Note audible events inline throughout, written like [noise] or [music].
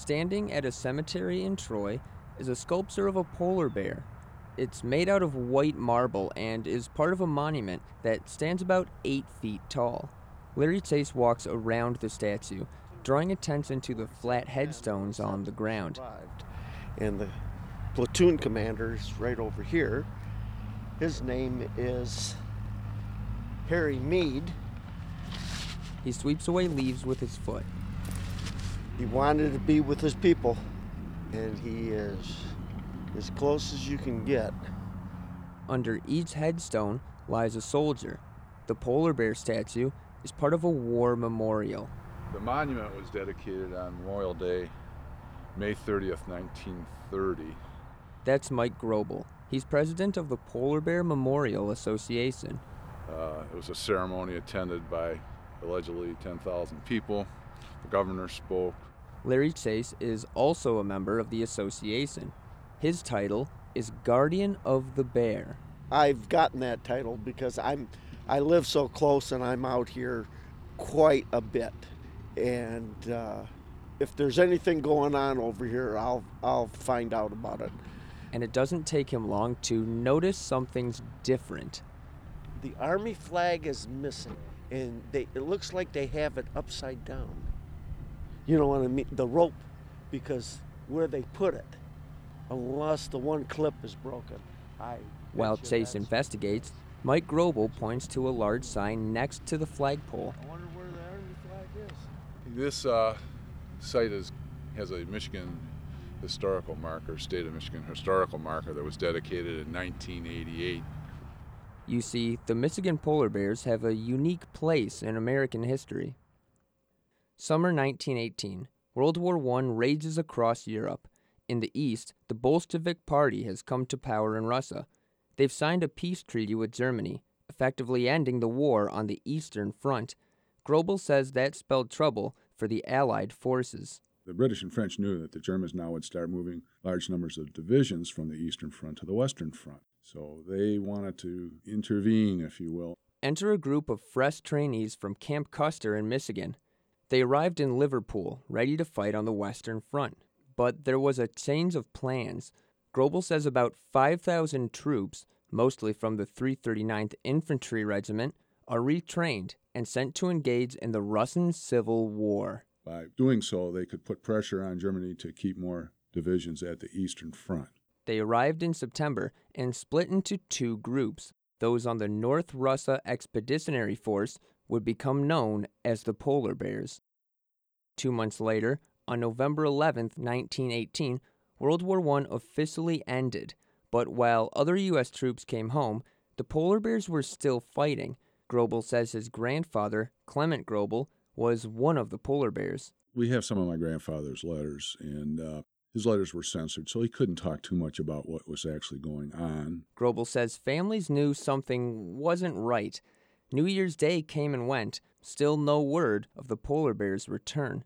Standing at a cemetery in Troy is a sculpture of a polar bear. It's made out of white marble and is part of a monument that stands about 8 feet tall. Larry Chase walks around the statue, drawing attention to the flat headstones on the ground. And the platoon commander is right over here. His name is Harry Mead. He sweeps away leaves with his foot. He wanted to be with his people, and he is as close as you can get. Under each headstone lies a soldier. The polar bear statue is part of a war memorial. The monument was dedicated on Memorial Day, May 30th, 1930. That's Mike Grobbel. He's president of the Polar Bear Memorial Association. Uh, it was a ceremony attended by allegedly 10,000 people. The governor spoke. Larry Chase is also a member of the association. His title is Guardian of the Bear. I've gotten that title because I'm I live so close and I'm out here quite a bit. And uh, if there's anything going on over here, I'll I'll find out about it. And it doesn't take him long to notice something's different. The army flag is missing, and they it looks like they have it upside down. You know what I mean? The rope, because where they put it, unless the one clip is broken. I While Chase investigates, Mike Grobbel points to a large sign next to the flagpole. I wonder where the army flag is. This uh, site is, has a Michigan historical marker, state of Michigan historical marker that was dedicated in 1988. You see, the Michigan polar bears have a unique place in American history. Summer 1918, World War I rages across Europe. In the east, the Bolshevik Party has come to power in Russia. They've signed a peace treaty with Germany, effectively ending the war on the Eastern Front. Grobbel says that spelled trouble for the Allied forces. The British and French knew that the Germans now would start moving large numbers of divisions from the Eastern Front to the Western Front. So they wanted to intervene, if you will. Enter a group of fresh trainees from Camp Custer in Michigan. They arrived in Liverpool, ready to fight on the Western Front. But there was a change of plans. Grobbel says about 5,000 troops, mostly from the 339th Infantry Regiment, are retrained and sent to engage in the Russian Civil War. By doing so, they could put pressure on Germany to keep more divisions at the Eastern Front. They arrived in September and split into two groups. Those on the North Russia Expeditionary Force would become known as the Polar Bears. Two months later, on November 11, 1918, World War I officially ended. But while other U.S. troops came home, the Polar Bears were still fighting. Grobbel says his grandfather, Clement Grobbel, was one of the Polar Bears. We have some of my grandfather's letters, and uh, his letters were censored, so he couldn't talk too much about what was actually going on. Grobbel says families knew something wasn't right. New Year's Day came and went, still no word of the polar bear's return.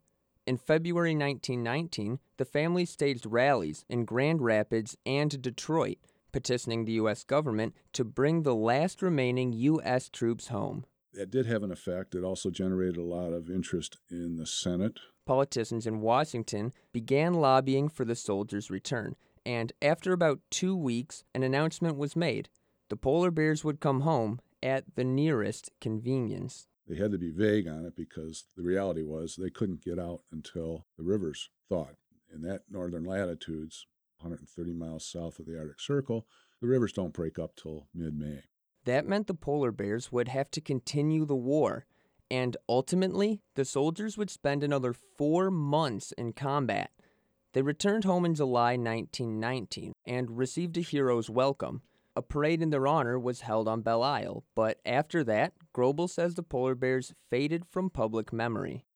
In February 1919, the family staged rallies in Grand Rapids and Detroit, petitioning the U.S. government to bring the last remaining U.S. troops home. That did have an effect. It also generated a lot of interest in the Senate. Politicians in Washington began lobbying for the soldiers' return, and after about two weeks, an announcement was made. The polar bears would come home at the nearest convenience. They had to be vague on it because the reality was they couldn't get out until the rivers thawed. In that northern latitudes, 130 miles south of the Arctic Circle, the rivers don't break up till mid May. That meant the polar bears would have to continue the war, and ultimately, the soldiers would spend another four months in combat. They returned home in July 1919 and received a hero's welcome. A parade in their honor was held on Belle Isle, but after that, Grobbel says the polar bears faded from public memory.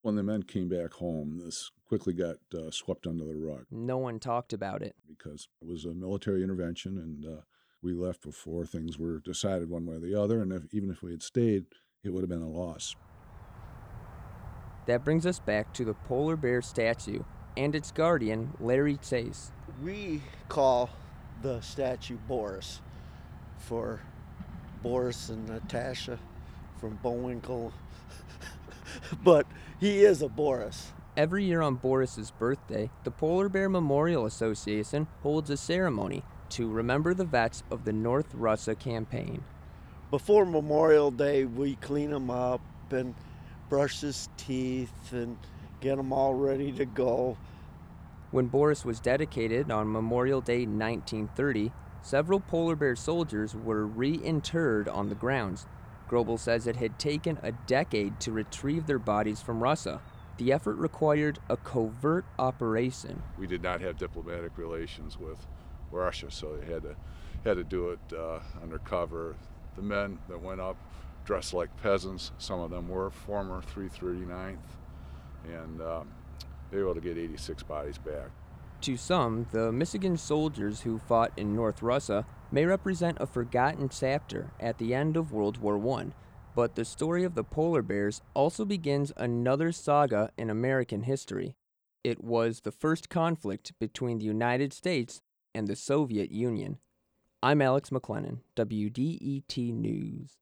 When the men came back home, this quickly got uh, swept under the rug No one talked about it. because it was a military intervention and uh, we left before things were decided one way or the other. And if, even if we had stayed, it would have been a loss. That brings us back to the polar bear statue and its guardian, Larry Chase. We call the statue Boris for Boris and Natasha from Bullwinkle. [laughs] but he is a Boris. Every year on Boris's birthday, the Polar Bear Memorial Association holds a ceremony to remember the vets of the North Russia campaign. Before Memorial Day, we clean him up and brush his teeth and get him all ready to go. When Boris was dedicated on Memorial Day 1930, several polar bear soldiers were reinterred on the grounds. Grobbel says it had taken a decade to retrieve their bodies from Russia. The effort required a covert operation. We did not have diplomatic relations with Russia, so they had to had to do it uh, undercover. The men that went up dressed like peasants. Some of them were former 339th, and um, they were able to get 86 bodies back. To some, the Michigan soldiers who fought in North Russia may represent a forgotten chapter at the end of World War I, but the story of the polar bears also begins another saga in American history. It was the first conflict between the United States and the Soviet Union. I'm Alex McLennan, WDET News.